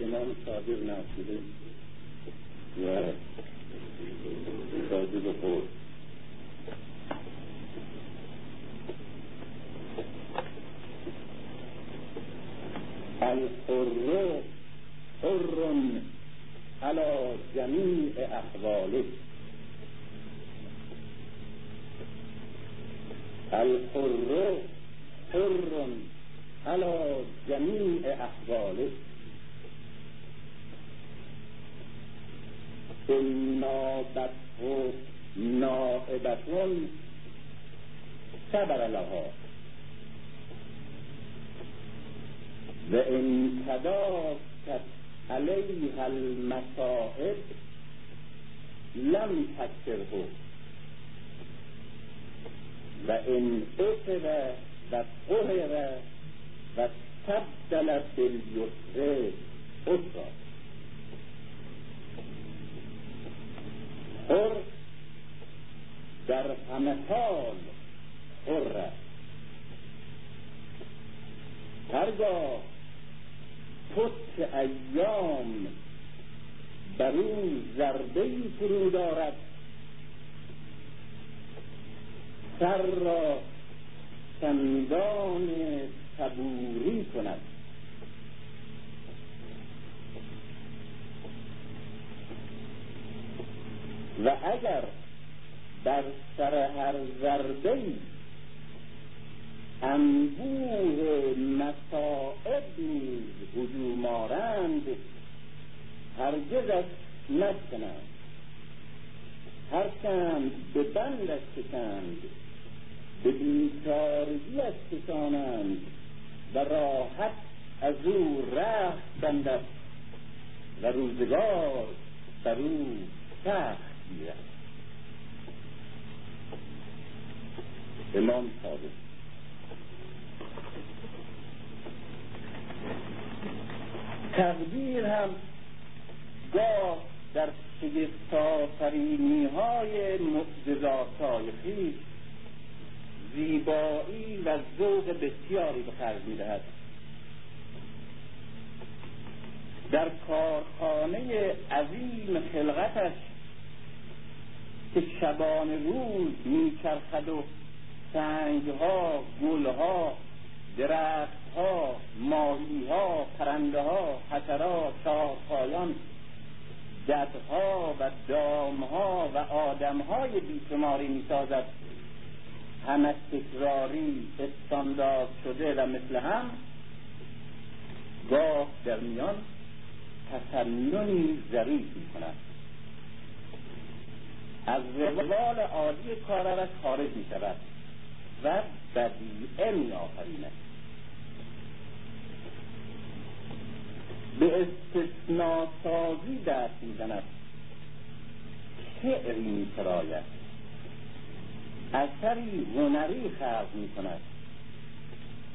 امام صادق نشده و صادق خود. الحر حر على جمیع احواله. الحر حر على جمیع احواله. ان نابته نائبتون. صبر لها و ان تدارکت علیها المصائب لم تکره و ان اثر و قهر و تبدل بالیسر اخرى حر در همه حال حر است. هرگاه پشت ایام بر او ضربه ای فرو دارد سر را چندان صبوری کند. و اگر بر سر هر ضربه ای انبوه مسائب نیز هجوم آرند هرگزش نشکنند. هرچند به بندش کشند به بیچارگیش کشانند و راحت از او رخت بندد و روزگار بر او سخت گیرد امام صادق. تقدیر هم گاه در شگفتآفرینی های معجزات های خویش زیبایی و ذوق بسیاری به خرج می‌دهد. در کارخانه عظیم خلقتش که شبان روز میچرخد و سنگها گلها درختها ماهیها پرنده ها حشرات شاخهایان جدها و دامها و آدمهای بیشماری می‌سازد. همه تکراری استاندارد شده و مثل هم گاه در میان تسننی ظریف می کند از روال عادی کارش خارج می شود و بدیعه می آفریند به استثناسازی دست می زند شعری می سراید اثری هنری خلق می کند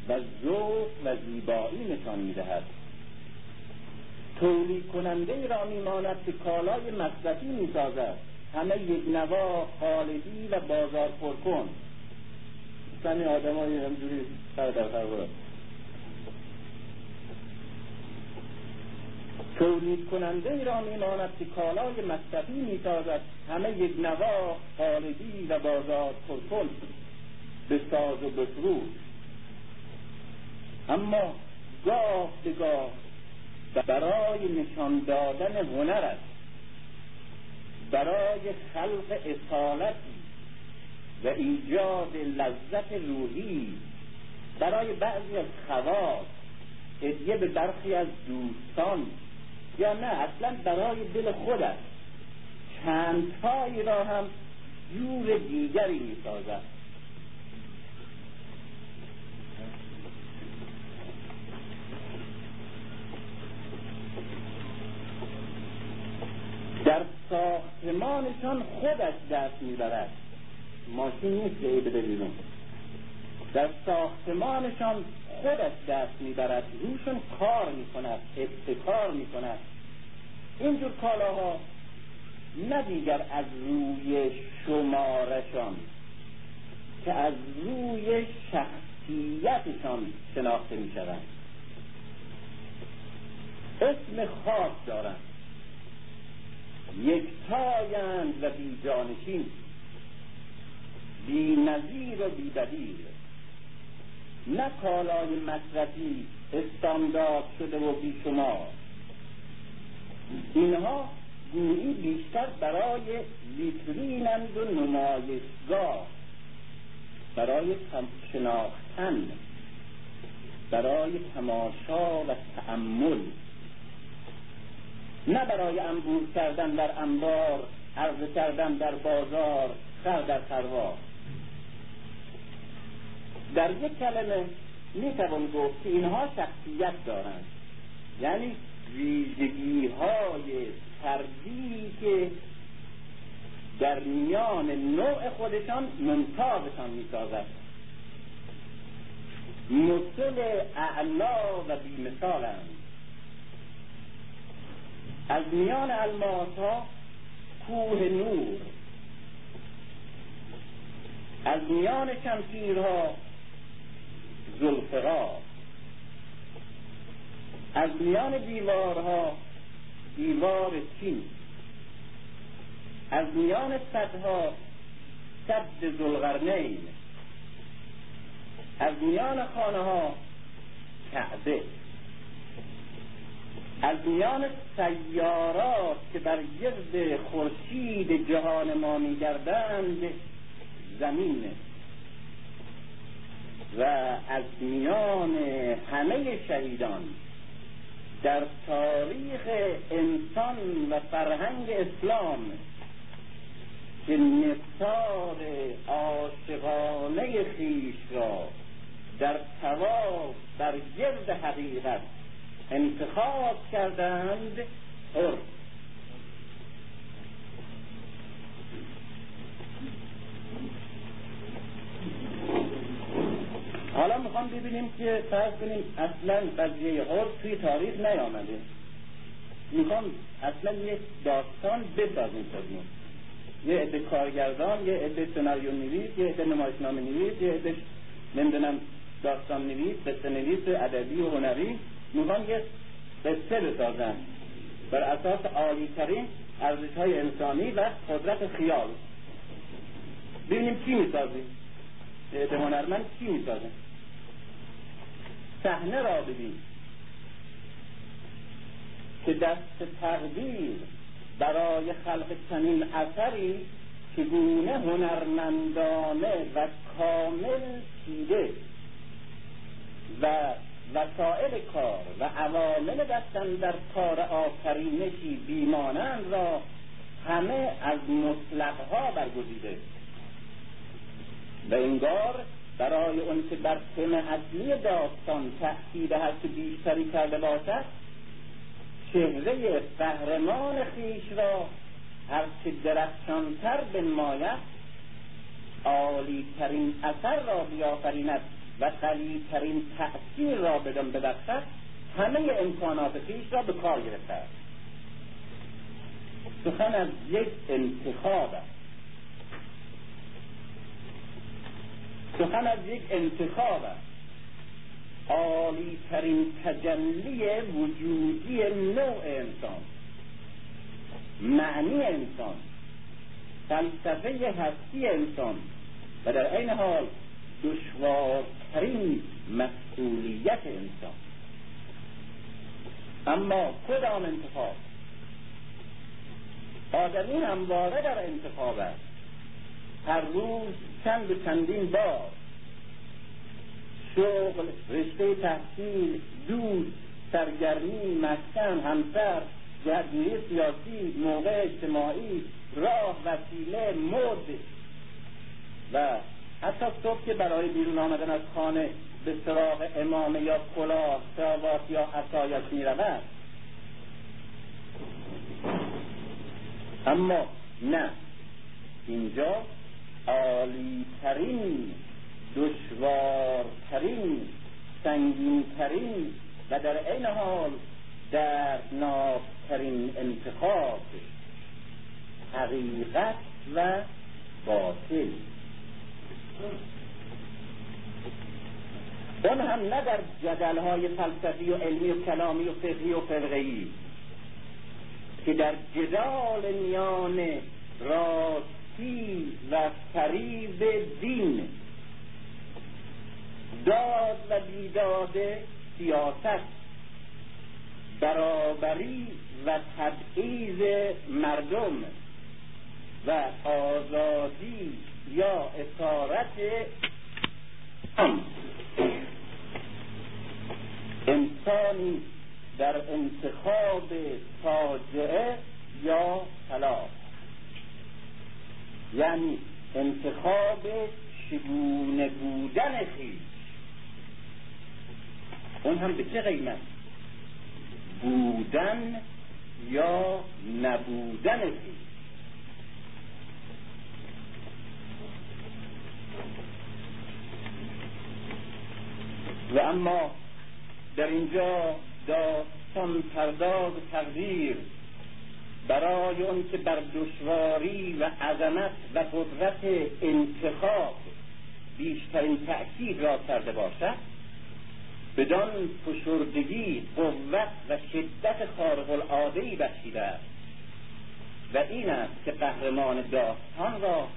و ذوق و زیبایی نشان می دهد تولید کننده را میماند که کالای مصرفی می‌سازد. همه یک نوا خالدی و بازار پرکن. مثلا آدم های همجوری سر در سر تولید کننده ای را میماند که کالای مصرفی می‌سازد. همه یک نوا خالدی و بازار پرکن. به ساز و بفروش. اما گاه به گاه برای نشان دادن هنرت برای خلق اصالتی و ایجاد لذت روحی برای بعضی از خواص هدیه به برخی از دوستان یا نه اصلا برای دل خودت چند تایی را هم جور دیگری می‌سازد. در ساختمانشان خودش دست می‌برد. ماشین نیست که بده بیرون. در ساختمانشان خودش دست می‌برد. روشون کار می‌کند ابتکار می‌کند. اینجور کالاها نه دیگر از روی شمارشان که از روی شخصیتشان شناخته می‌شوند. اسم خاص دارند. یکتایند و بی جانشین بی نظیر و بی بدیر نه کالای مصرفی استاندارد شده و بی شما اینها گویی بیشتر برای ویترینند و نمایشگاه برای شناختن برای تماشا و تأمل. نه برای انبوه کردن در انبار عرضه کردن در بازار خر در خروار در یک کلمه می توان گفت که اینها شخصیت دارند. یعنی ویژگی های فردی که در میان نوع خودشان ممتازشان می سازد مثل اعلا و بیمثالند. از میان الماس ها کوه نور. از میان شمشیرها زلفقار از میان دیوارها دیوار چین. از میان صدها صد زلغرنین از میان خانه ها کعبه. از میان سیارات که بر گرد خورشید جهان ما میگردند زمین. و از میان همه شهیدان در تاریخ انسان و فرهنگ اسلام که نصار عاشقانه خیش را در تواف بر گرد حقیقت انتخاب کردند. حر حالا می‌خوام ببینیم که فرض کنیم اصلا قضیه حر توی تاریخ نیامده. می‌خوام اصلا یک داستان بسازیم خودمون یه عده کارگردان یه عده سناریو نویس یه عده نمایشنامه نویس یه عده نمی‌دونم داستان نویس قصه نویس ادبی و هنری. می‌خوام یه قصه بسازن. بر اساس عالی ترین ارزش های انسانی و قدرت خیال. ببینیم چی می‌سازیم به هنرمند چی می‌سازه؟ صحنه را ببین. که دست تقدیر برای خلق چنین اثری چگونه هنرمندانه و کامل چیده و وسائل کار و عوامل دستن در کار آفرینشی بیمانند را همه از مطلقها برگزیده. و انگار برای اون که بر تم اصلی داستان تأکید هست بیشتری کرده باشد چهره قهرمان خیش را هرچه درخشانتر بنماید عالیترین اثر را بیافریند. و قلیترین تأثیر را بدان ببخشد همه امکانات خیش را به کار گرفته است. سخن از یک انتخاب است. سخن از یک انتخاب است. عالی ترین تجلی وجودی نوع انسان معنی انسان فلسفه هستی انسان و در این حال دشوارترین مسئولیت انسان. اما کدام انتخاب؟ آدمی همواره در انتخاب است. هر روز چند و چندین بار. شغل رشته تحصیل دوست سرگرمی مسکن همسر جهتگیری سیاسی موقع اجتماعی راه وسیله مد و حتی صبح که برای بیرون آمدن از خانه به سراغ امامه یا کلاه سراوات یا عصایش می رود اما نه. اینجا عالیترین دشوارترین سنگینترین و در عین حال دردناکترین انتخاب حقیقت و باطل. اون هم نه در جدل های فلسفی و علمی و کلامی و فقهی و فرقهی که در جدال میان راستی و فریب دین داد و بیداد سیاست برابری و تبعیض مردم و آزادی یا اسارت انسانی در انتخاب فاجعه یا طلاق. یعنی انتخاب چگونه بودن خیش. اون هم به چه قیمت؟ بودن یا نبودن خیش. و اما در اینجا داستان پرداز تقدیر برای اون که بر دشواری و عظمت و قدرت انتخاب بیشترین تأکید را کرده باشد بدان فشردگی قوت و شدت خارق العاده بخشیده است. و این است که قهرمان داستان را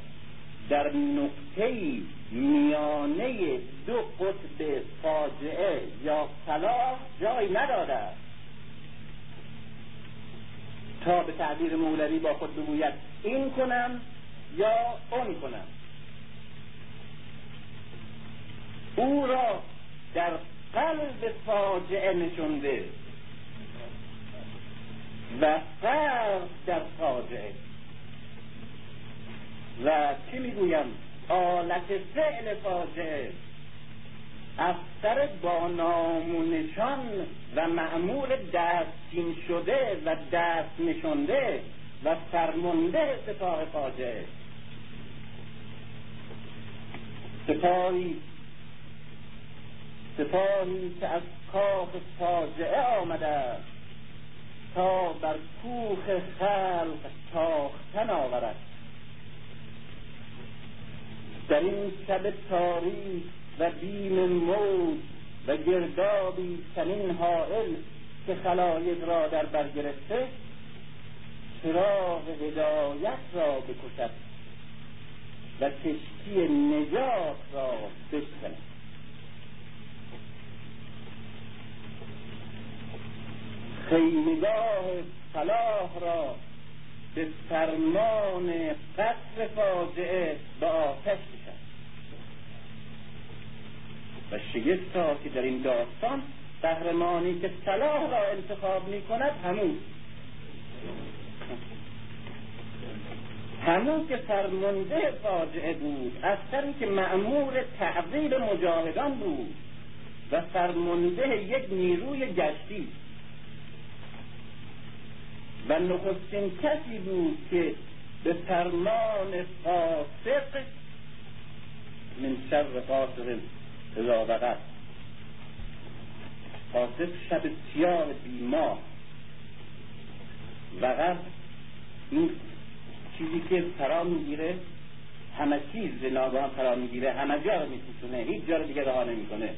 در نقطه میانه دو قطب فاجعه یا صلاح جای نداده تا به تعبیر مولوی با خود بگوید این کنم یا اون کنم. او را در قلب فاجعه نشونده و فرق در فاجعه. و چی می‌گویم؟ آلت فعل فاجعه افسر با نام و معمول دستچین شده و دست نشنده و فرمانده سپاه فاجعه سپاهی سپاهی که از کاخ فاجعه آمده تا بر کوخ خلق تاختن آورد. در این شب تاریخ و بیم موج و گردابی چنین حائل که خلایق را در بر گرفته چراغ هدایت را بکشد و کشتی نجات را بشکند. خیمگاه صلاح را به فرمان قصر فاجعه به آتش و شگفتا که در این داستان قهرمانی که صلاح را انتخاب می کند همون همون که فرمانده فاجعه بود از که معمور تعذیب مجاهدان بود و فرمانده یک نیروی گشتی. و نخستین کسی بود که به فرمان فاسق من شر فاسق اذا وقت فاسق شب سیاه بیمار وقت این چیزی که فرا می‌گیره همه چیز ناگهان فرا می‌گیره همه جا رو میپوشونه هیچ جا رو دیگه رها نمی‌کنه.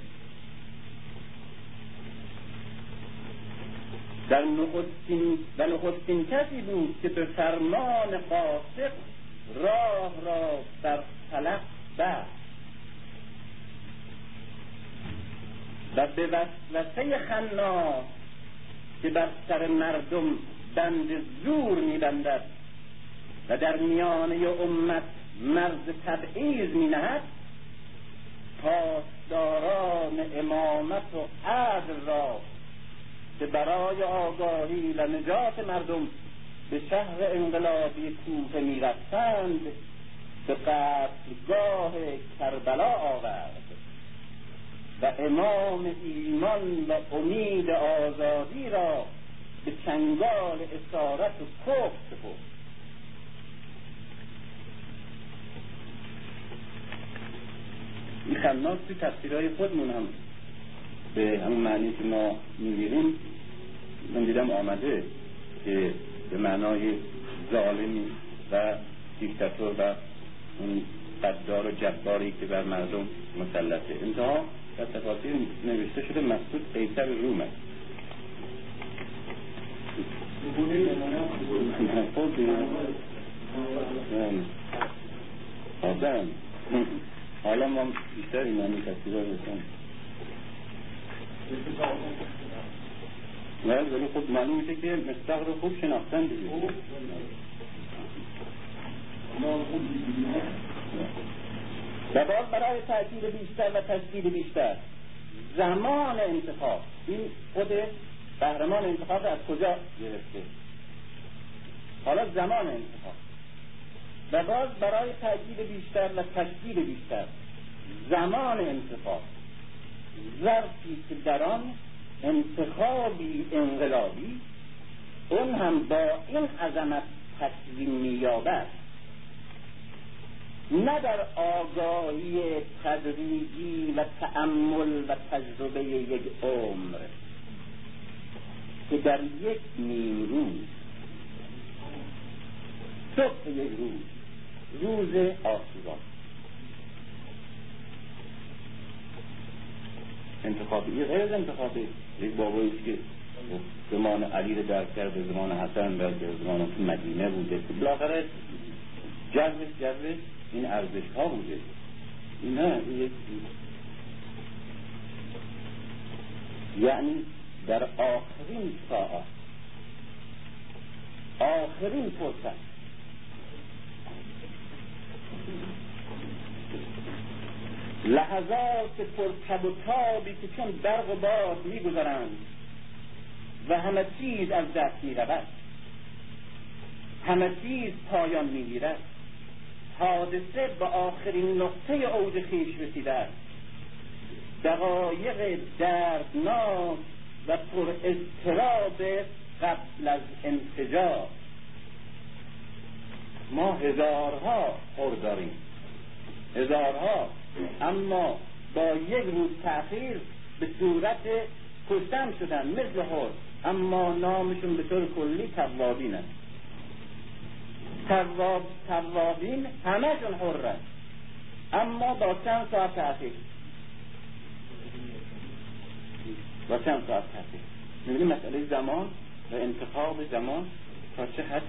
در نخستین و نخستین کسی بود که به فرمان قاسق راه را در فلق بست. و به وسوسه خناس که بر سر مردم بند زور میبندد و در میانه امت مرز تبعیض مینهد پاسداران امامت و عدل را که برای آگاهی و نجات مردم به شهر انقلابی کوفه می‌رفتند به قتلگاه کربلا آورد. و امام ایمان و امید آزادی را به چنگال اسارت و کفر سپرد. این خناس توی تفسیرهای خودمون هم به همون معنی که ما می‌گیریم من دیدم آمده که به معنای ظالمی و دیکتاتور و اون قدار و جباری که بر مردم مسلطه. انتها در تفاصیل نوشته شده مقصود قیصر روم است. آدم. حالا ما بیشتر این معنی کسی را بسن ولی خب معلوم میشه که مستق رو خوب شناختن دیگه. و باز برای تأکید بیشتر و تشکیل بیشتر. زمان انتخاب. این خود قهرمان انتخاب از کجا گرفته؟ حالا زمان انتخاب. و باز برای تأکید بیشتر و تشکیل بیشتر. زمان انتخاب. ظرفی که در آن انتخابی انقلابی اون هم با این عظمت تصویم مییابد. نه در آگاهی تدریجی و تأمل و تجربه یک عمر که در یک نیم روز صبح یک روز روز آسوبا انتخابی غیر انتخابی. یک بابایی که زمان علی رو درک کرده زمان حسن درک زمان مدینه بوده. که بالاخره جذبش جذبش این ارزش ها بوده نه یک یعنی در آخرین ساعت آخرین فرصت. لحظات پر تب و تابی که چون برق و باد میگذرند و همه چیز از دست می‌رود. همه چیز پایان می‌گیرد. حادثه به آخرین نقطه اوج خیش رسیده است. دقایق دردناک و پر اضطراب قبل از انفجار. ما هزارها خور داریم. هزارها. اما با یک روز تأخیر به صورت کشتن شدن مثل اما نامشون به طور کلی توابین است. تواب توابین همهشون حرن اما با چند ساعت تأخیر با چند ساعت تأخیر می‌بینی مسئله زمان و انتخاب زمان تا چه حد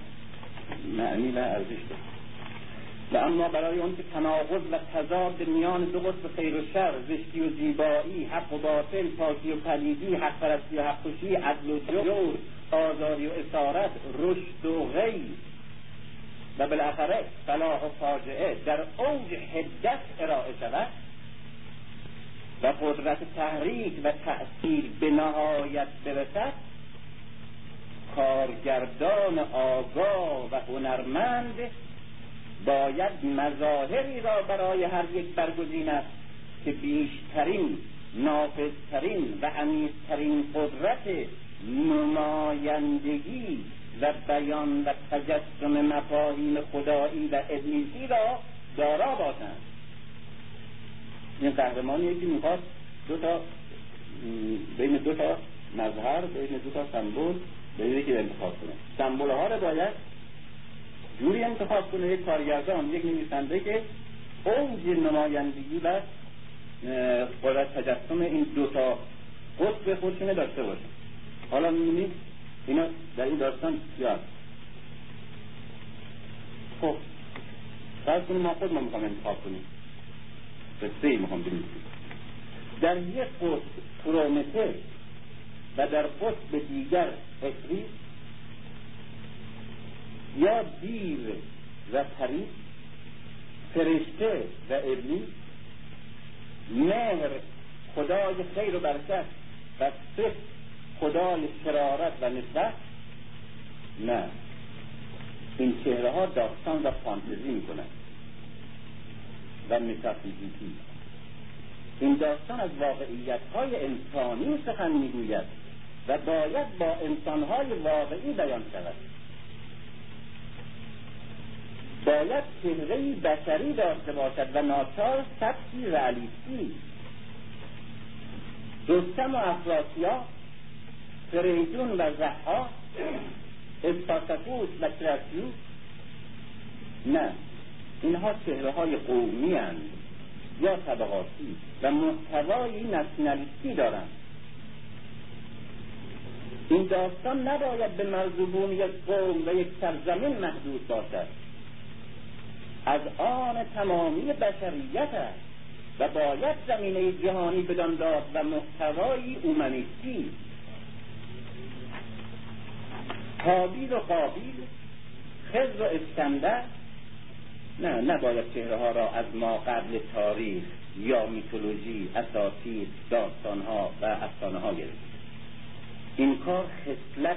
معنی و ارزش داره. و اما برای اون که تناقض و تضاد میان دو قطب خیر و شر زشتی و زیبایی حق و باطل پاکی و پلیدی حق پرستی و حق عدل و جور آزاری و اسارت رشد و غیر و بالاخره صلاح و فاجعه در اوج حدت ارائه شود و قدرت تحریک و تأثیر به نهایت برسد کارگردان آگاه و هنرمند باید مظاهری را برای هر یک برگزیند که بیشترین نافذترین و عمیقترین قدرت نمایندگی و بیان و تجسم مفاهیم خدایی و ابلیسی را دارا باشند این قهرمانی که می‌خواد دو تا بین دو تا مظهر بین دو تا سمبول بین یکی انتخاب کنه. سمبول ها رو باید جوری انتخاب کنه یک کارگردان یک نویسنده که اوج نمایندگی و قدرت تجسم این دوتا قطب خودشونه داشته باشه. حالا می‌بینید اینا در این داستان زیاد خب فرض کنیم ما خود ما می‌خوام انتخاب کنیم قصه می‌خوام بنویسیم در یک قطب پرومتر و در قطب دیگر افریز یا دیو و پری فرشته و ابلیس مهر خدای خیر و برکت و صفت خدای شرارت و نسبت نه. این چهره ها داستان و فانتزی می‌کنن و متافیزیکی. این داستان از واقعیت های انسانی سخن می‌گوید و باید با انسان های واقعی بیان شود. باید چهره بشری داشته باشد و ناچار سبکی رعلیستی رستم و افراسیا فریدون و زحا اسپارتاکوس و کراسیوس نه اینها چهره های قومی هند یا طبقاتی و محتوایی نسیونالیستی دارند این داستان نباید به مرزوبون یک قوم و یک سرزمین محدود باشد از آن تمامی بشریت است و باید زمینه جهانی بدان داد و محتوایی اومنیستی حابیل و قابیل. خضر و اسکندر. نه نباید چهره ها را از ما قبل تاریخ یا میتولوژی اساطیر داستانها و افسانه ها گرفت. این کار خصلت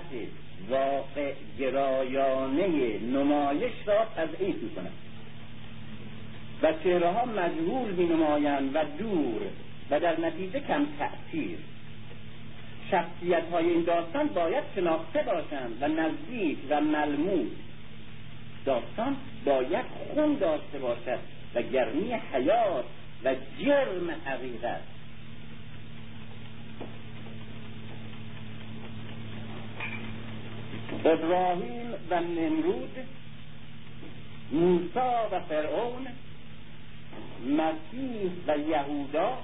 واقع گرایانه نمایش را تضعیف می کند و چهره ها مجهول می نمایند و دور و در نتیجه کم تأثیر. شخصیت های این داستان باید شناخته باشند و نزدیک و ملموس. داستان باید خون داشته باشد و گرمی حیات و جرم حقیقت. ابراهیم و نمرود موسا و فرعون مسیح و یهودا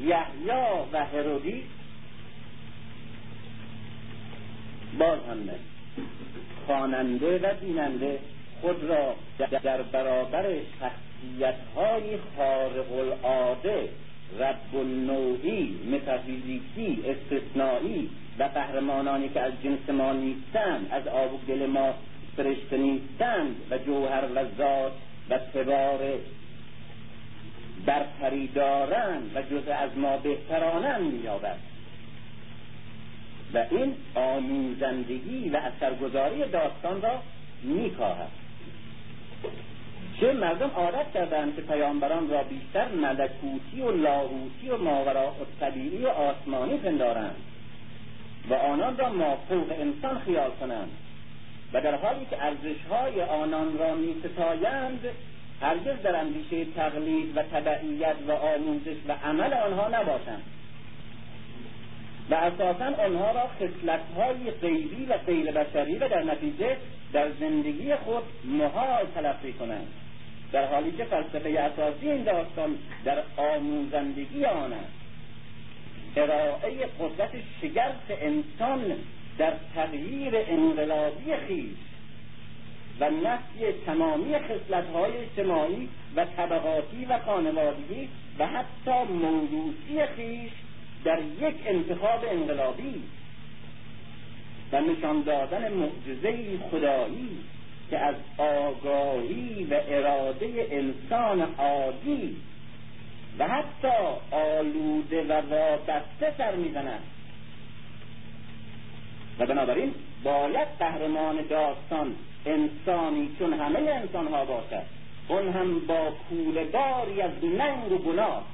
یحیی و هرودیس باز هم خواننده و بیننده خود را در برابر شخصیت های خارق العاده رب النوعی متافیزیکی استثنایی و قهرمانانی که از جنس ما نیستند از آب و دل ما فرشته نیستند و جوهر و ذات و تبار برتری دارند و جز از ما بهترانند مییابد. و این آموزندگی و اثرگذاری داستان را میکاهد چه مردم عادت کردند که پیامبران را بیشتر ملکوتی و لاهوتی و ماورا و طبیعی و آسمانی پندارند و آنان را مافوق انسان خیال کنند و در حالی که ارزشهای آنان را میستایند هرگز در اندیشه تقلید و تبعیت و آموزش و عمل آنها نباشند. و اساسا آنها را خصلتهای غیبی و غیر بشری و در نتیجه در زندگی خود محال تلقی کنند در حالی که فلسفه اساسی این داستان در آموزندگی آن است. ارائه قدرت شگرف انسان در تغییر انقلابی خیش و نفی تمامی خصلتهای اجتماعی و طبقاتی و خانوادگی و حتی موروثی خیش در یک انتخاب انقلابی و نشان دادن معجزه خدایی که از آگاهی و اراده انسان عادی و حتی آلوده و وابسته سر می‌زنند و بنابراین باید قهرمان داستان انسانی چون همه انسان ها باشد. اون هم با کولداری از ننگ و گناه.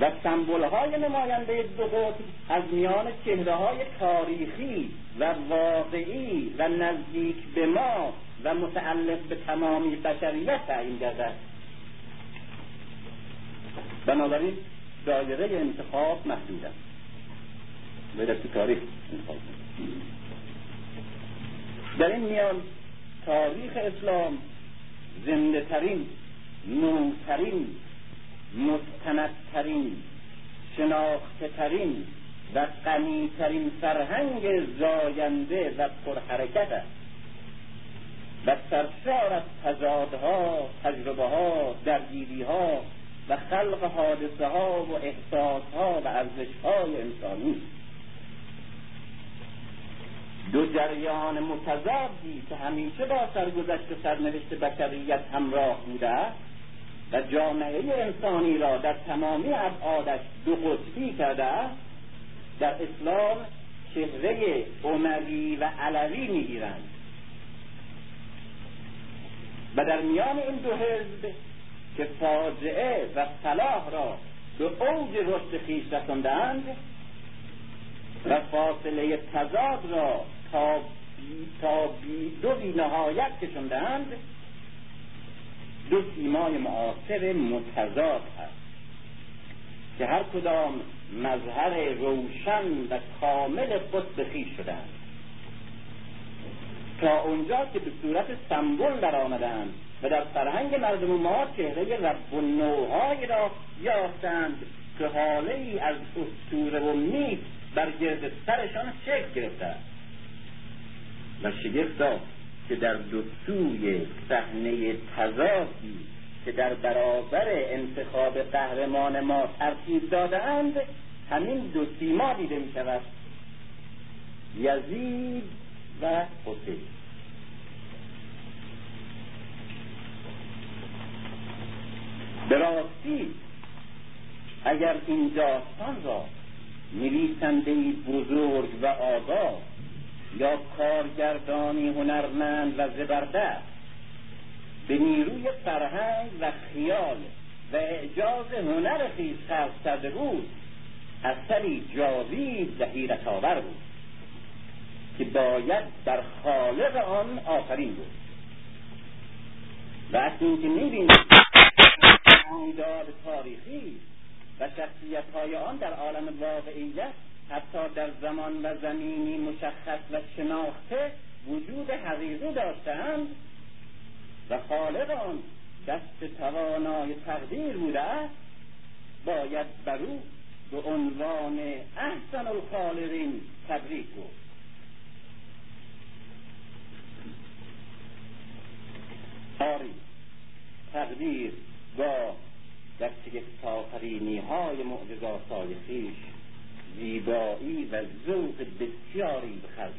و سمبول های نماینده دو قطب از میان چهره های تاریخی و واقعی و نزدیک به ما و متعلق به تمامی بشریت تعیین گردد. بنابراین دایره انتخاب محدود است. در تاریخ انتخاب در این میان تاریخ اسلام زنده ترین نوترین مستندترین شناخته ترین و غنیترین فرهنگ زاینده و پرحرکت است. و سرشار از تضادها تجربه ها درگیری ها و خلق حادثه ها و احساس ها و ارزش های انسانی. دو جریان متضادی که همیشه با سرگذشت سرنوشت بشریت همراه بوده است و جامعه انسانی را در تمامی ابعادش دو قطبی کرده است در اسلام چهره عموی و علوی می‌گیرند. و در میان این دو حزب که فاجعه و صلاح را به اوج رشد خویش رساندند و فاصله تضاد را تا بی, تا بی دو بی نهایت کشندند دو سیمای معاصر متضاد هست که هر کدام مظهر روشن و کامل خود به خویش شدند تا اونجا که به صورت سمبل در آمدند و در فرهنگ مردم ما چهره رب و نوعهایی را یافتند که حاله ای از اسطوره و میت بر گرد سرشان شکل گرفته و شگفت که در دو سوی صحنه تضادی که در برابر انتخاب قهرمان ما ترتیب دادهاند همین دو سیما دیده می شود یزید و حسین. به راستی اگر این داستان را نویسنده بزرگ و آگاه یا کارگردانی هنرمند و زبرده به نیروی فرهنگ و خیال و اعجاز هنر خیز خلق کرده بود اثری جاوید و حیرت آور بود که باید در خالق آن آفرین بود. و اکنون که می‌بینیم تاریخی و شخصیت های آن در عالم واقعیت حتی در زمان و زمینی مشخص و شناخته وجود حقیقی داشتهاند و خالق آن دست توانای تقدیر بوده است باید بر او به عنوان احسن الخالقین تبریک گفت. آری تقدیر با در شگفت های معجزات خویش زیبایی و ذوق بسیاری به خرج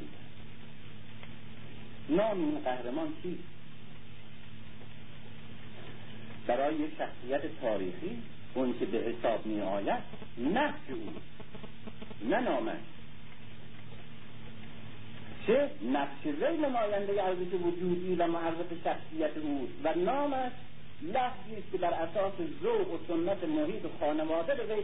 نام این قهرمان چیست؟ برای شخصیت تاریخی اون که به حساب می آید نقش او نه نامش چه نقش وی نماینده ارزش وجودی و معرف شخصیت او و نامش لفظی است که بر اساس ذوق و سنت محیط و خانواده به وی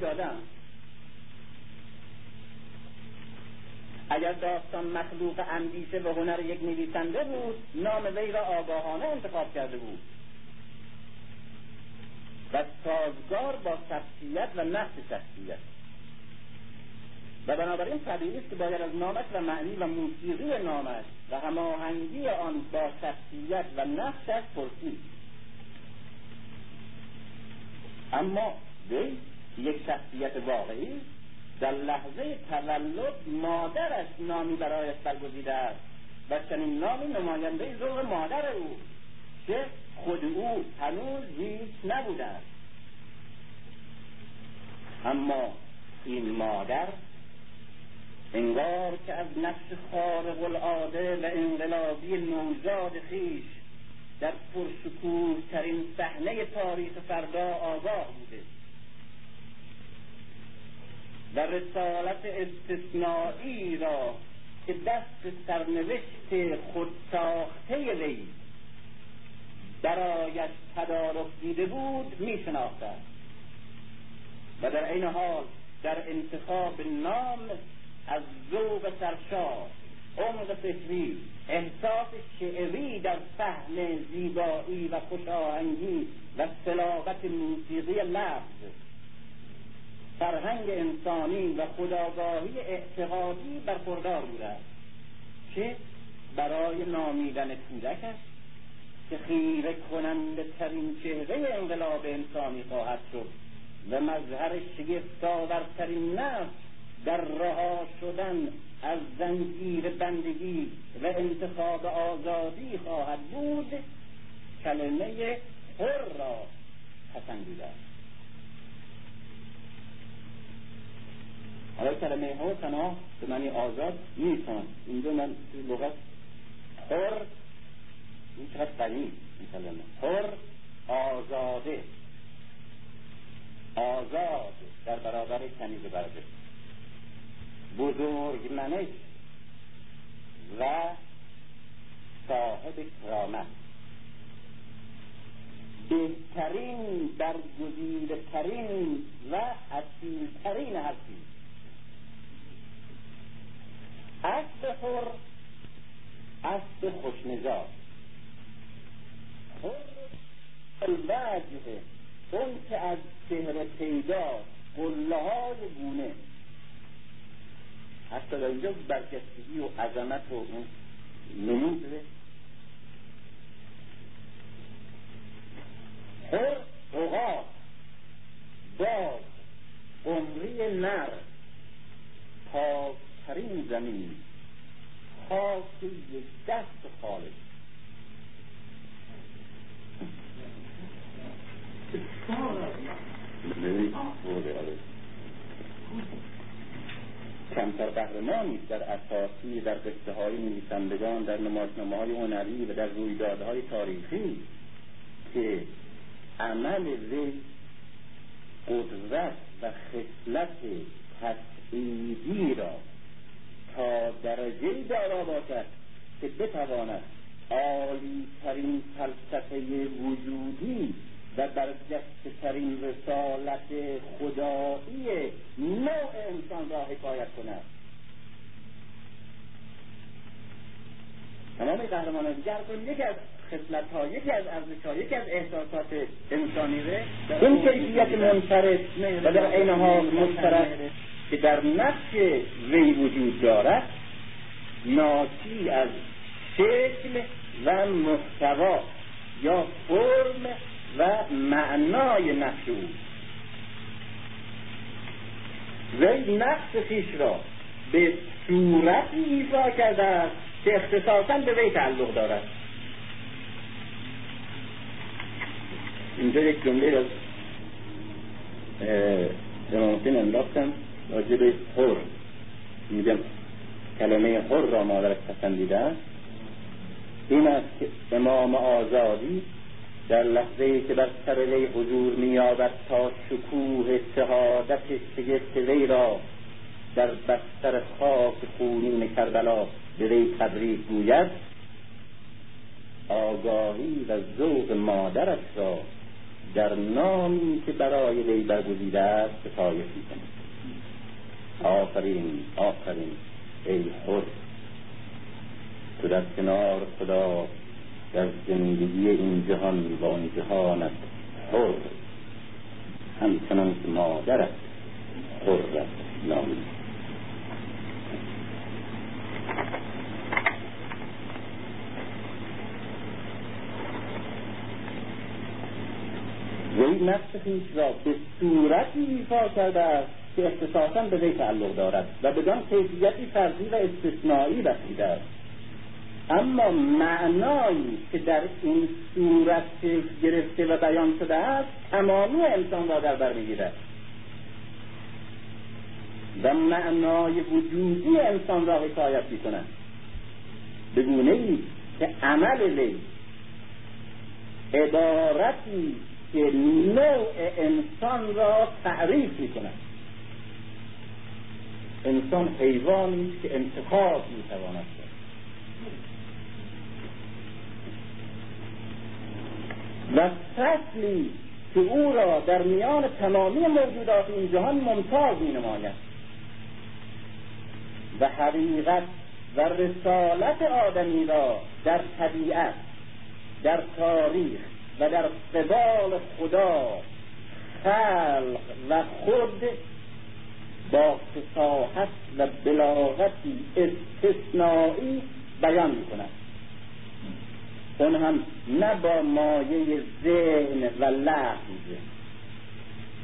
اگر داستان مخلوق اندیشه و هنر یک نویسنده بود نام وی را آگاهانه انتخاب کرده بود. و سازگار با شخصیت و نقش شخصیت. و بنابراین طبیعی است که باید از نامش و معنی و موسیقی نامش و هماهنگی آن با شخصیت و نقشش پرسید. اما وی یک شخصیت واقعی در لحظه تولد مادرش نامی برایش برگزیده است و چنین نامی نماینده ذوق مادر او که خود او هنوز هیچ نبوده است. اما این مادر انگار که از نقش خارق العاده و انقلابی نوزاد خیش در پرشکوه ترین صحنه تاریخ فردا آگاه بوده. و رسالت استثنایی را که دست سرنوشت خود ساخته وی برایش تدارک دیده بود می و در این حال در انتخاب نام از ذوق سرشار عمق فکری احساس شعری در فهم زیبایی و خوشاهنگی و سلاقت موسیقی لفظ فرهنگ انسانی و خداگاهی اعتقادی برخوردار بوده که برای نامیدن کودکش که خیره کننده ترین چهره انقلاب انسانی خواهد شد و مظهر شگفتآورترین نفس در رها شدن از زنجیر بندگی و انتخاب آزادی خواهد بود کلمه حر را پسندیده است. حالا کلمه حر تنها به معنی آزاد نیستن اینجا من توی لغت حر این چقدر قوی این کلمه. آزاده. آزاد در برابر کنیز برده بزرگ منش و صاحب کرامت. بهترین برگزیده ترین و اصیل ترین اسب خور اسب خوشنجات خور الوجه اون که از چهره پیدا قله های گونه. حتی در اینجا برجستگی و عظمت و اون نمود پر اوقات باز عمری نر. پاکترین زمین. خاک یک دست خالص. کمتر قهرمانی در اساسی در قصه های نویسندگان در نمایشنامه های هنری و در رویدادهای تاریخی که عمل وی قدرت و خصلت تسعیدی را تا درجه دارا باشد که بتواند عالی ترین فلسفه وجودی و برجسته ترین رسالت خدایی نوع انسان را حکایت کند. تمام قهرمانان دیگر کن یکی از خصلت ها یکی از ارزش ها یکی از احساسات انسانی ره این کیفیت منفرد و در عین حال مشترک. که در نفس وی وجود دارد ناشی از شکل و محتوا یا فرم و معنای نقش او. وی نقش خیش را به صورتی ایفا کرده که اختصاصا به وی تعلق دارد. اینجا یک جمله از امام حسین انداختم. راجع به حر. میگم کلمه حر را مادرش پسندیده این است که امام آزادی در لحظه ای که بر سر وی حضور مییابد تا شکوه شهادت شگفت وی را در بستر خاک خونین کربلا به وی تبریک گوید آگاهی و ذوق مادرش را در نامی که برای وی برگزیده است ستایش می‌کند. آفرین آفرین ای حر تو در کنار خدا در زندگی این جهان و آن جهانت حر همچنان که مادرت حرت نامی وی نفس خیش را به صورتی ایفا کرده است. که اختصاصا به وی تعلق دارد و بدان کیفیتی فرضی و استثنایی بخشیده است. اما معنایی که در این صورت گرفته و بیان شده است تمامی انسان را در بر می‌گیرد. و معنای وجودی انسان را حکایت می کند به گونه ای که عمل وی عبارتی که نوع انسان را تعریف می کند انسان حیوانی که انتخاب می تواند و فصلی که او را در میان تمامی موجودات این جهان ممتاز می نماید و حقیقت و رسالت آدمی را در طبیعت در تاریخ و در قبال خدا خلق و خود با فساحت و بلاغتی استثنایی بیان می کند اون هم نه با مایه ذهن و لحظ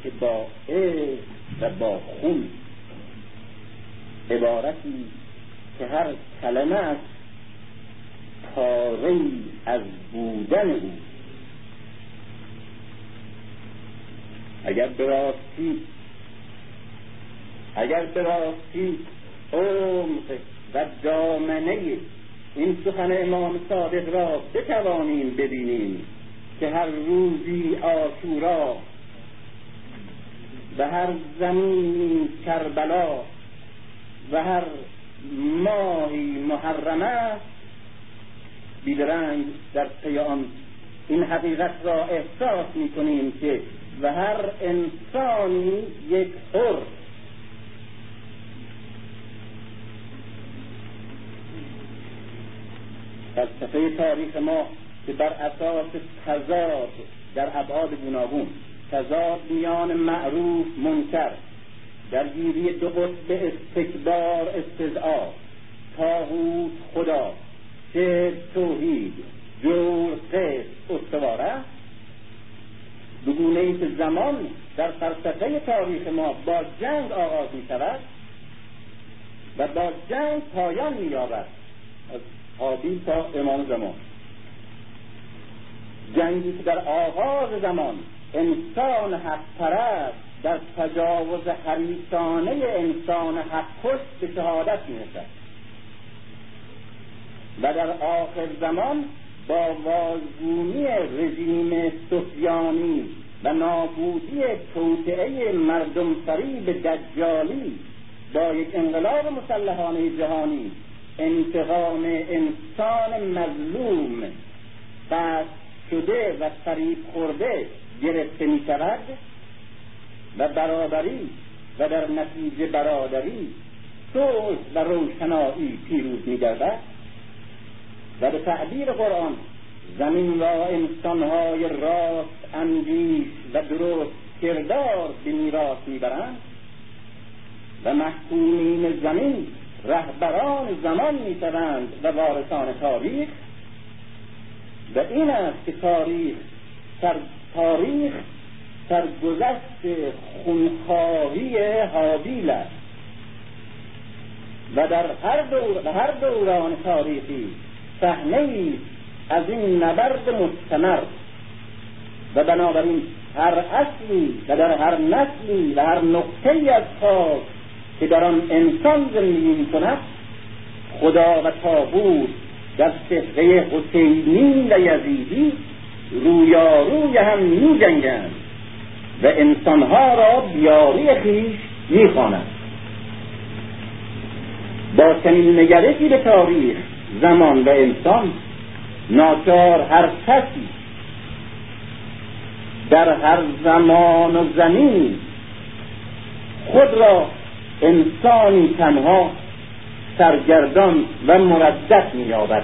که با عشق و با خون. عبارتی که هر کلمه است پاره از بودن او. اگر به راستی اگر به راستی عمق و دامنه این سخن امام صادق را بتوانیم ببینیم که هر روزی آشورا و هر زمینی کربلا و هر ماهی محرمه بیدرنگ در پی آن این حقیقت را احساس می کنیم که و هر انسانی یک حر فلسفه تاریخ ما که بر اساس تضاد در ابعاد گوناگون تضاد میان معروف منکر درگیری دو قطب استکبار استدعا تاغوت خدا شرک توحید جور قسط استواره. به ای که زمان در فلسفه تاریخ ما با جنگ آغاز می و با جنگ پایان می حابیل تا امام زمان. جنگی که در آغاز زمان انسان حق پرست در تجاوز حریصانه انسان حق کش به شهادت می و در آخر زمان با واژگونی رژیم سفیانی و نابودی توطعه مردم به دجالی با یک انقلاب مسلحانه جهانی انتقام انسان مظلوم قصد شده و فریب خورده گرفته می شود و برابری و در نتیجه برادری صلح و روشنایی پیروز می گردد و به تعبیر قرآن زمین را انسانهای راست اندیش و درست کردار به میراث می‌برند و محکومین زمین رهبران زمان می‌شوند و وارثان تاریخ و این است که تاریخ سر تاریخ سرگذشت خونخواهی حابیل است. و در هر دور هر دوران تاریخی صحنه از این نبرد مستمر و بنابراین هر اصلی و در هر نسلی و هر نقطه از خاک که در آن انسان زندگی می خدا و تابوت در سفره حسینی و یزیدی رویاروی هم می جنگند و انسانها را بیاری خیش می با چنین نگرشی به تاریخ زمان و انسان ناچار هر کسی در هر زمان و زمین خود را انسانی تنها سرگردان و مردد مییابد.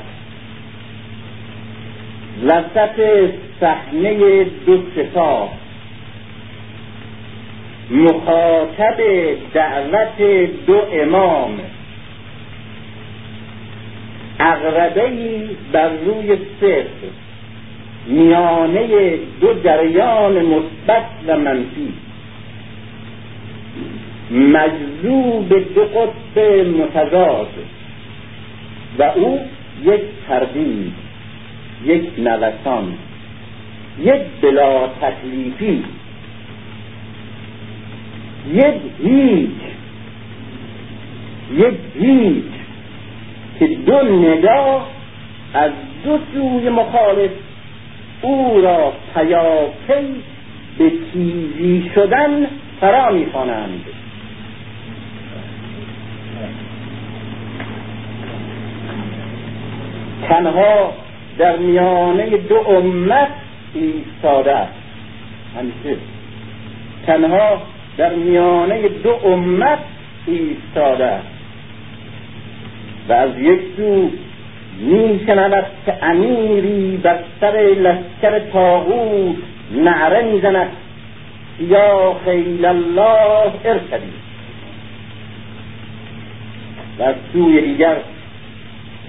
وسط صحنه دو سپاه مخاطب دعوت دو امام اغربه بر روی صفر میانه دو جریان مثبت و منفی. مجذوب دو قطب متضاد. و او یک تردید یک نوسان یک بلا تکلیفی یک هیچ یک هیچ که دو نگاه از دو سوی مخالف او را پیاپی به تیزی شدن فرا می‌خوانند. تنها در میانه دو امت ایستاده است. همیشه. تنها در میانه دو امت ایستاده است. و از یک سو می شنود که امیری بر سر لشکر تاغوت نعره می‌زند. یا خیل الله ارکبی و از سوی دیگر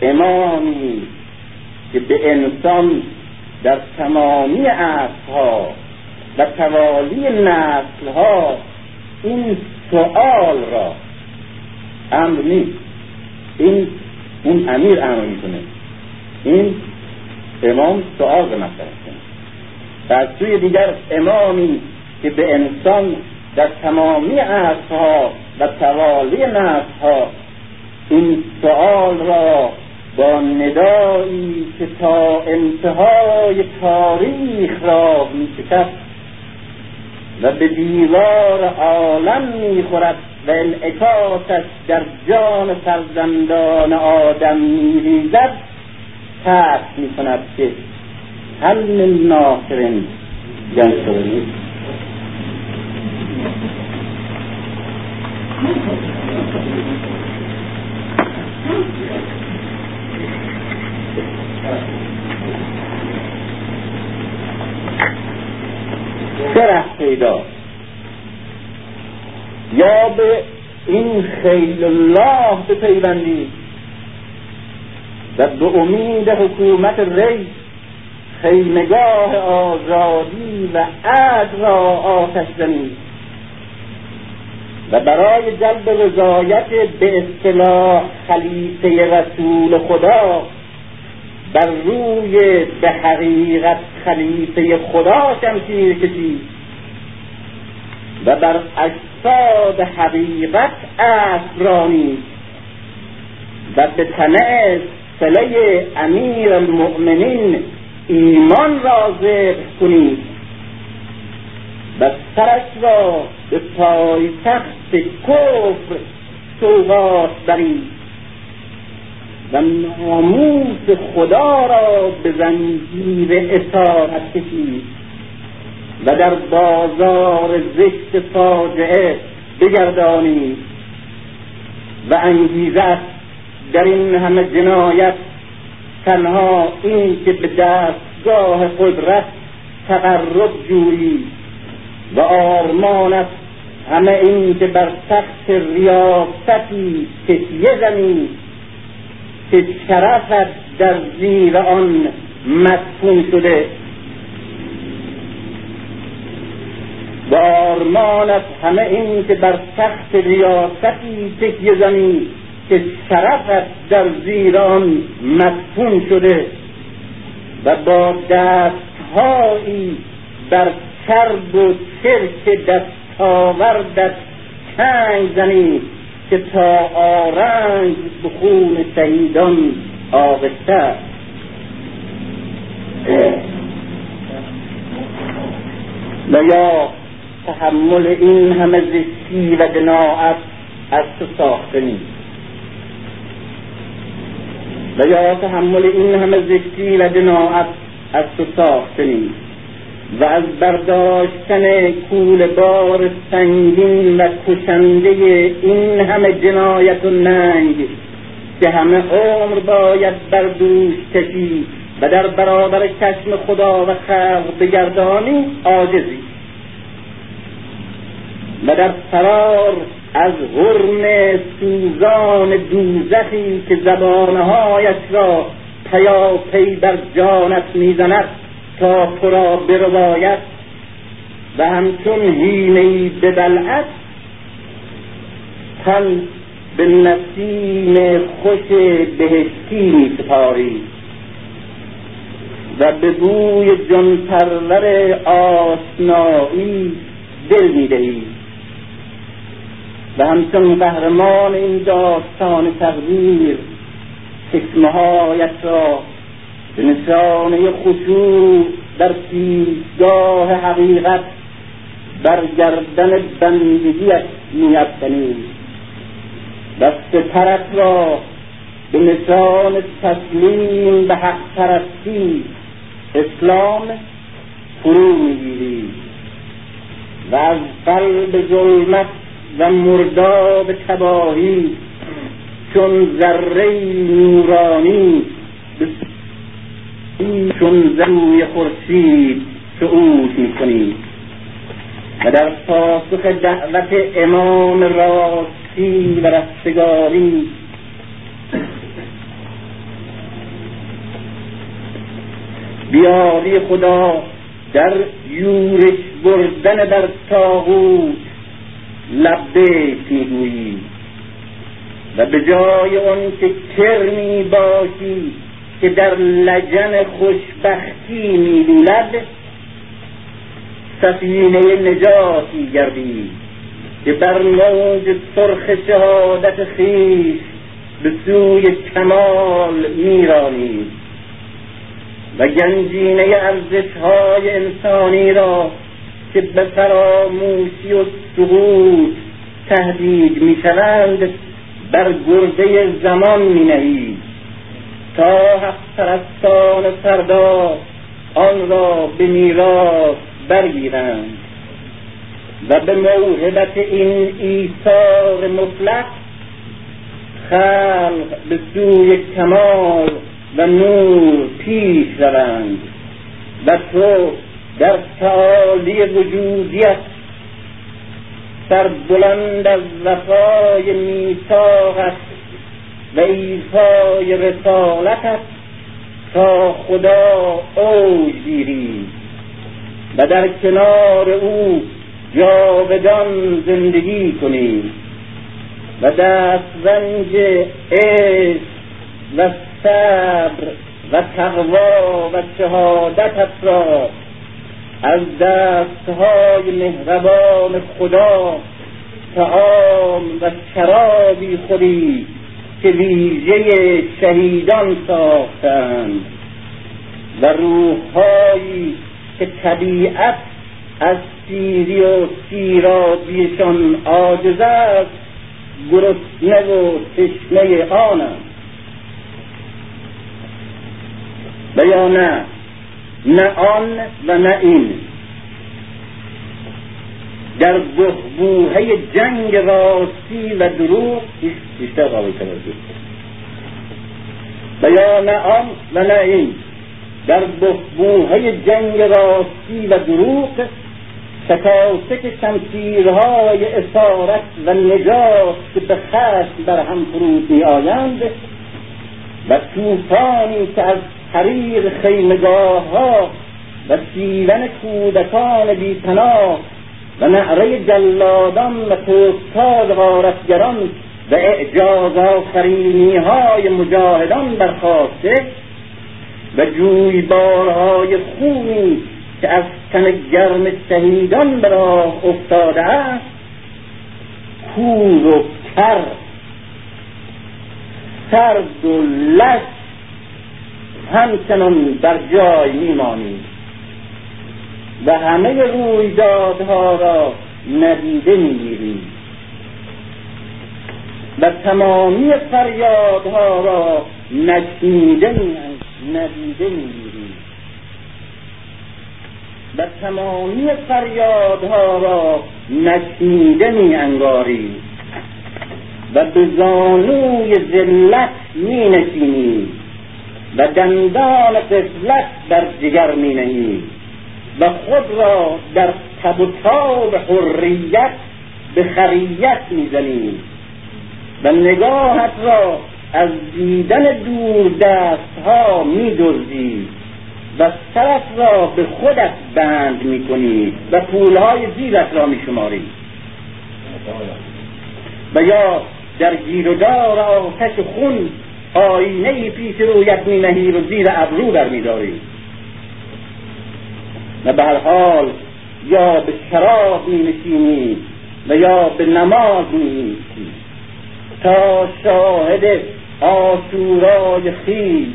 امامی که به انسان در تمامی عصرها و توالی نسلها این سؤال را امر نیست. این اون امیر امر می‌کنه. این امام سؤال به مطرح کنه و از سوی دیگر امامی که به انسان در تمامی عصرها و توالی نسلها این سؤال را با ندایی که تا انتهای تاریخ را می و به دیوار عالم می‌خورد و انعکاسش در جان فرزندان آدم میریزد ترک می‌کند که هل من ناصر ینصرنی سه پیدا. یا به این خیل الله بپیوندید و به امید حکومت ری خیمگاه آزادی و عد را آتش زنید و برای جلب رضایت به اصطلاح خلیفه رسول خدا بر روی به حقیقت خلیفه خدا شمشیر کشید. و بر اجساد حقیقت اسرانی و به طمع سله امیر المؤمنین ایمان را ذبح کنید و سرش را به پایتخت کفر سوقات برید و ناموس خدا را به زنجیر اسارت کشید و در بازار زشت فاجعه بگردانید و انگیزه در این همه جنایت. تنها این که به دستگاه قدرت تقرب جویی و آرمانت همه این که بر تخت ریاستی تکیه زنی که شرفت در زیر آن مدفون شده. و آرمانت همه این که بر تخت ریاستی تکیه زنی که شرفت در زیران مدفون شده و با دستهایی بر کرب و چرک دستاوردت چنگ زنی که تا آرنج به خون شهیدان آغشته و یا تحمل این همه زشتی و دناعت از تو ساخته نیست. و یا تحمل این همه زشتی و جناعت از تو ساخته نیست. و از برداشتن کول بار سنگین و کشنده این همه جنایت و ننگ که همه عمر باید بر دوش کشی و در برابر چشم خدا و خلق بگردانی عاجزی. و در فرار از غرم سوزان دوزخی که زبانهایش را پیاپی بر جانت می‌زند تا تو را برباید و همچون هینهای به بلعت تن به نسیم خوش بهشتی می سپاری و به بوی جان پرور آشنایی دل می و همچون قهرمان این داستان تقدیر چشمهایت را به نشانه خشوع در پیشگاه حقیقت بر گردن بندگیت میافکنید و سترت را به نشان تسلیم به حق پرستی اسلام فرو می‌گیرید و از قلب ظلمت و مرداب تباهی چون ذره نورانی چون زروی خورشید صعود می‌کنید و در پاسخ دعوت امام راستی و رستگاری بیاری خدا در یورش بردن در تاغوت لبیک می‌گویی. و به جای اون که کرمی باشی که در لجن خوشبختی میلولد سفینه نجاتی گردی که بر موج سرخ شهادت خیش به سوی کمال میرانی. و گنجینه ارزش های انسانی را که به فراموشی و سقوط تهدید می شوند بر گرده زمان می نهید تا حق پرستان فردا آن را به میراث برگیرند. و به موهبت این ایثار مطلق خلق به سوی کمال و نور پیش روند. و تو در تعالی وجودیت سر بلند از وفای میثاقت و ایفای رسالتت تا خدا اوج گیری و در کنار او جاودان زندگی کنی و دسترنج عشق و صبر و تقوا و شهادتت را از دستهای مهربان خدا تعام و شرابی خوری که ویژه شهیدان ساختند و روحهایی که طبیعت از سیری و سیرابیشان عاجز است گرسنه و تشنه آنند و نه؟ نه آن و نه این. در بهبوهه جنگ راستی و دروغ بیشتر قابل توجه و یا نه آن و نه این. در بهبوهه جنگ راستی و دروغ شکاسک شمشیرهای اسارت و نجات که به خشم بر هم فرود می آیند و توفانی که از حریر خیمگاه ها و سیون کودکان بیپناه و نعره جلادان و توستاد غارتگران و اعجاز آفرینی های مجاهدان برخواسته و جویبارهای خونی که از تن گرم شهیدان به راه افتاده است کور و کر سرد و لش همچنان در جای میمانید و همه رویدادها را ندیده می‌گیرید و تمامی فریادها را نشنیده ندیده می‌گیرید و تمامی فریادها را نشنیده می انگارید و به زانوی ذلت می نشینید و دندان قفلت در جگر می نهید و خود را در تب و تاب حریت به خریت می‌زنید و نگاهت را از دیدن دور دست ها می و سرت را به خودت بند می کنی و پولهای زیرت را می شماری و یا در گیردار آتش خون آینه پیش رویت می نهی و زیر ابرو در می داری و به هر حال یا به شراب می نشینی و یا به نماز می تا شاهد آشورای خیش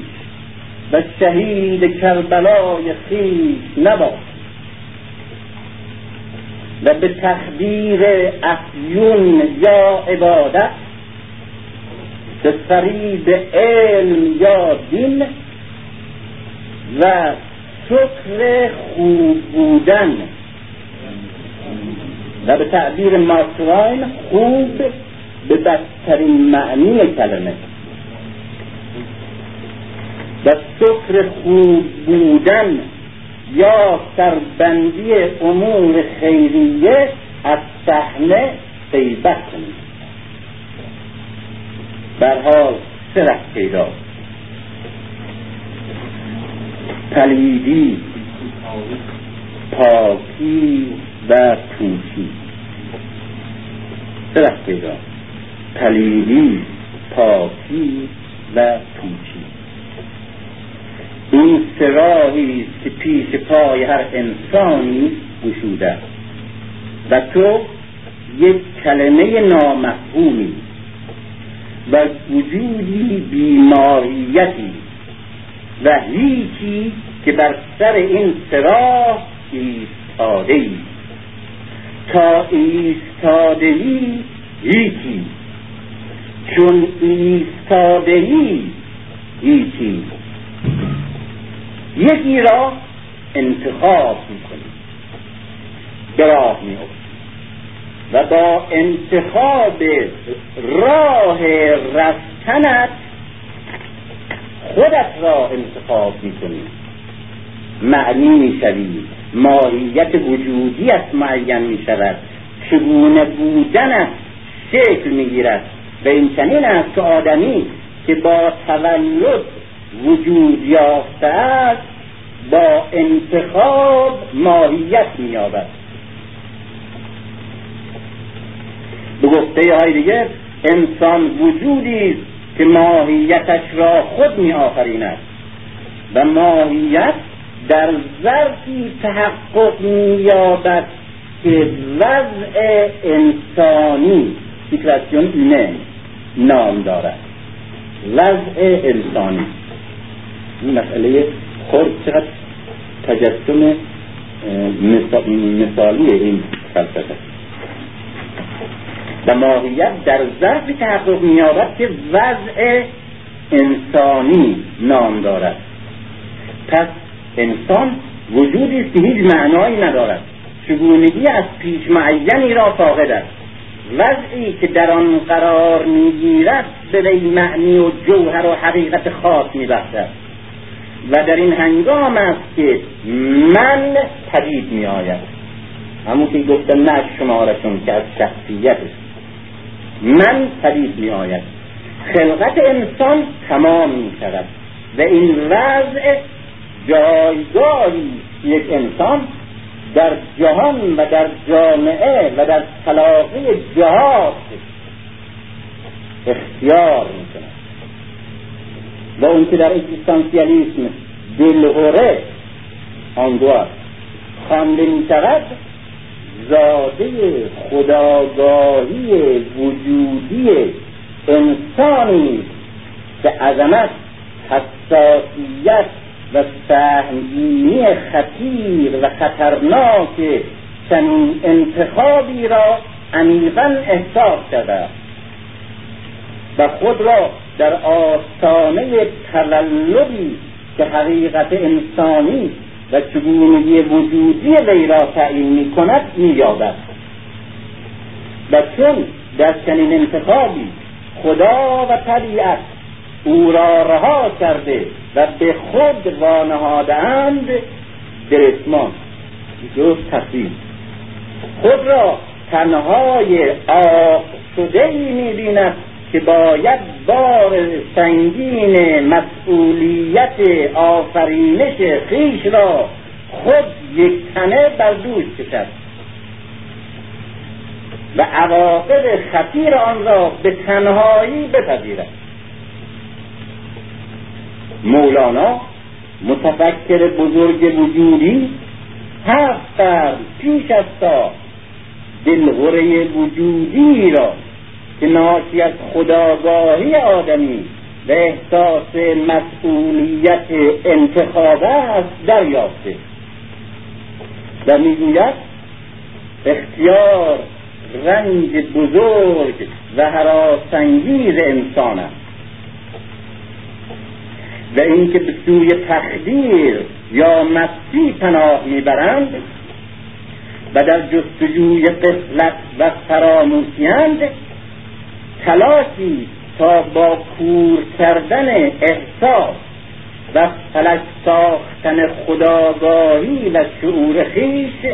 و شهید کربلای خیش نباش و به تقدیر افیون یا عبادت به فریب علم یا دین و شکر خوب بودن و به تعبیر مارکواین خوب به بدترین معنی کلمه و شکر خوب بودن یا سربندی امور خیریه از صحنه غیبت. کنید بر حال سه پیدا. پلیدی پاکی و پوچی سه پیدا. پلیدی پاکی و پوچی این سراحی که پیش پای هر انسانی گشوده و تو یک کلمه نامفهومی. و وجودی بیماریتی و هیچی که بر سر این سراح ایستاده ای تا ایستادگی هیچی. چون ایستادگی هیچی. یکی را انتخاب می‌کنی به راه و با انتخاب راه رفتنت خودت را انتخاب می‌کنی. معنی می‌شوی ماهیت وجودیت معین می‌شود. چگونه بودنت شکل می‌گیرد؟ و این چنین است که آدمی که با تولد وجود یافته است با انتخاب ماهیت مییابد. به گفته های دیگه انسان وجودی است که ماهیتش را خود می آفریند و ماهیت در ظرفی تحقق می یابد که وضع انسانی سیکراسیون نه نام دارد. وضع انسانی. این مسئله خود چقدر تجسم مثالی این فلسفه. و ماهیت در ظرفی تحقق مییابد که وضع انسانی نام دارد. پس انسان وجودی است که هیچ معنایی ندارد. چگونگی از پیش معینی را فاقد است. وضعی که در آن قرار می‌گیرد به وی معنی و جوهر و حقیقت خاص میبخشد. و در این هنگام است که من پدید میآید. همون که گفتم نه شمارشون که از شخصیت من پدید می آید خلقت انسان تمام می شود و این وضع جایگاهی یک انسان در جهان و در جامعه و در طلاقه جهات اختیار می کند و اون که در اکزیستانسیالیسم دلهوره آنگوار خوانده می شود زاده خداگاهی وجودی انسانی که عظمت حساسیت و سهمگینی خطیر و خطرناک چنین انتخابی را عمیقا احساس کرده. و خود را در آستانه تولدی که حقیقت انسانی و چگونگی وجودی وی را تعیین می کند می و چون در چنین انتخابی خدا و طبیعت او را رها کرده و به خود وانهادهاند درسمان جز تصویر خود را تنهای آق شده ای که باید بار سنگین مسئولیت آفرینش خیش را خود یک تنه بر دوش کشد و عواقب خطیر آن را به تنهایی بپذیرد. مولانا متفکر بزرگ وجودی هفت قرن پیش از تا دلغره وجودی را که ناشی از خداگاهی آدمی و احساس مسئولیت انتخاب است دریافته. و می‌گوید اختیار رنج بزرگ و حراسانگیز انسان است. و اینکه به سوی تقدیر یا مستی پناه می‌برند و در جستجوی قفلت و فراموشیند تلاشی تا با کور کردن احساس و فلک ساختن خداگاهی و شعور خیش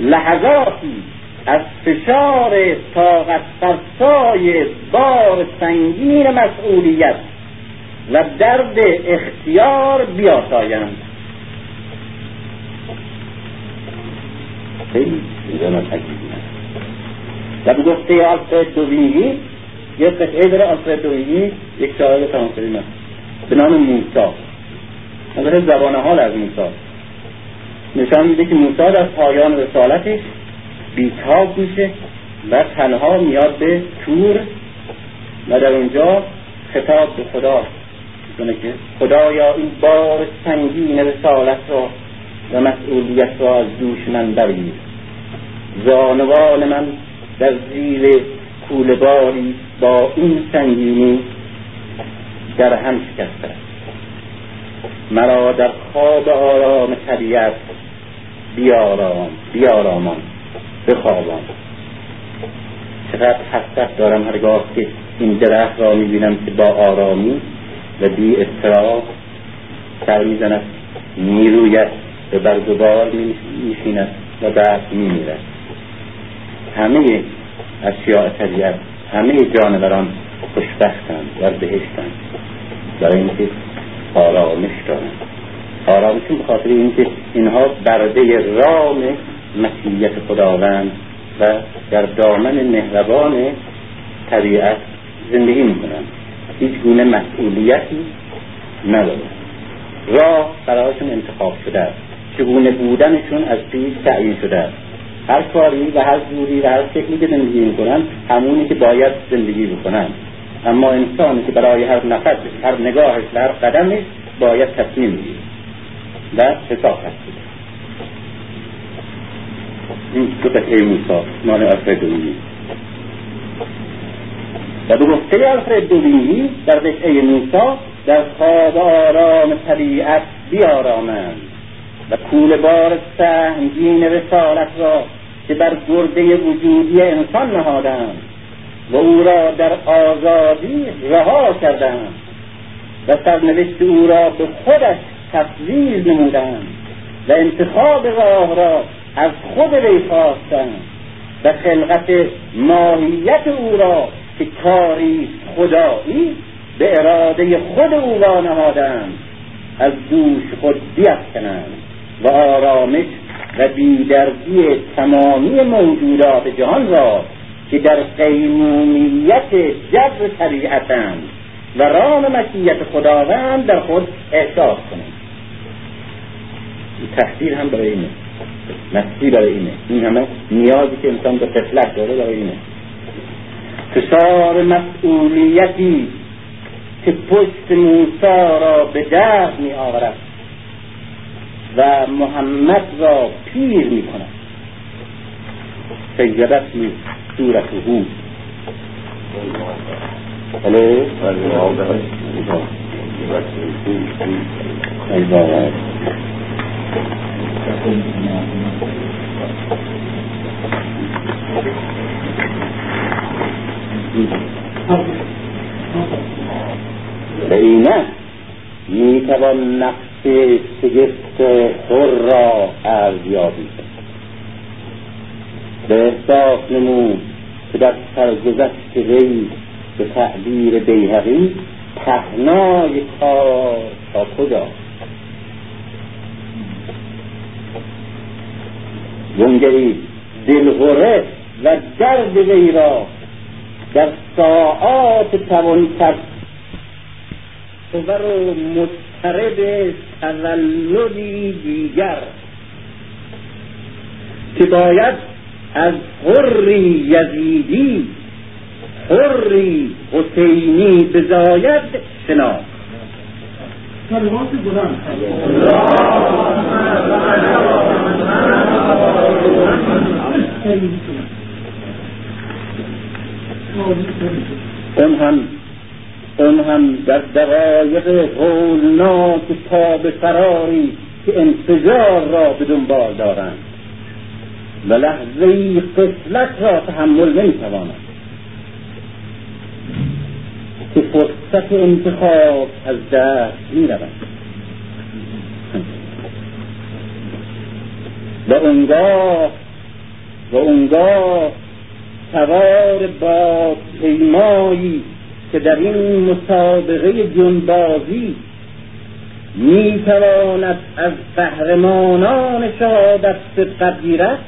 لحظاتی از فشار طاقت فرسای بار سنگین مسئولیت و درد اختیار بیاسایند. خیلی و به گفته آلفرد دوینگی یه قطعه داره آلفردویی یک شاعر فرانسوی به نام موسا نظر زبان حال از موسا نشان میده که موسا در پایان رسالتش بیتاب میشه و تنها میاد به تور و در اونجا خطاب به خدا. می‌کنه که خدایا این بار سنگین رسالت را و مسئولیت را از دوش من برگیر زانوان من در زیر کولباری با این سنگینی در هم شکسته مرا در خواب آرام طبیعت بیارام بیارامان بخوابان چقدر حسرت دارم هرگاه که این درخت را می‌بینم که با آرامی و بی اضطراب سر می‌زند می‌روید به برگبار میشیند و بعد میمیرد. همه اشیاء طبیعت همه جانوران خوشبختند در بهشتند برای اینکه آرامش دارند. آرامشون به خاطر اینکه اینها برده رام مسیحیت خداوند و در دامن مهربان طبیعت زندگی می‌کنند. هیچ گونه مسئولیتی ندارند. راه برایشون انتخاب شده است. چگونه بودنشون از پیش تعیین شده است. هر کاری و هر جوری و هر شکلی که زندگی می‌کنن همونی که باید زندگی بکنن. اما انسانی که برای هر نفس هر نگاهش و هر قدمش باید تصمیم بگیره و حساب هست. این دو قطعه موسا مال الفرد دوینی. و به گفته الفرد دوینی در قطعه موسا در خواب آرام طبیعت بیارامند. و کول بار سهمگین رسالت را که بر گرده وجودی انسان نهادند و او را در آزادی رها کردند و سرنوشت او را به خودش تفویض نمودند و انتخاب راه را از خود وی خواستند و خلقت ماهیت او را که کاری خدایی به اراده خود او نهادند از دوش خود بیفکنند. و آرامش و بیدردی تمامی موجودات جهان را که در قیمومیت جبر طبیعتند و رام مشیت خداوند در خود احساس کنند. تحصیل هم برای اینه. مسیح برای اینه. این همه نیازی که انسان به طفلت داره برای اینه. فشار مسئولیتی که پشت موسا را به درد می آورد. و محمد را پیر می کند سیدت می سورت هود بله. به اینه می‌توان نقش شگفت خور را ارزیابی به احساس نمود که در سرگذشت وی به تعبیر بیهقی پهنای کار تا کجا؟ وانگری دلغره و درد وی را در ساعات توان کرد و مضطرب تولدی دیگر که باید از حری یزیدی حری حسینی بزاید شناخت کلمات بلند اون هم اون هم در دقایق هولناک به فراری که انتظار را به دنبال دارند. و لحظه قفلت را تحمل نمی‌توانند که فرصت انتخاب از دست می رود و اونگاه و اونگاه سوار با پیمایی که در این مسابقه جنبازی می تواند از قهرمانان شهادت سبقت گیرد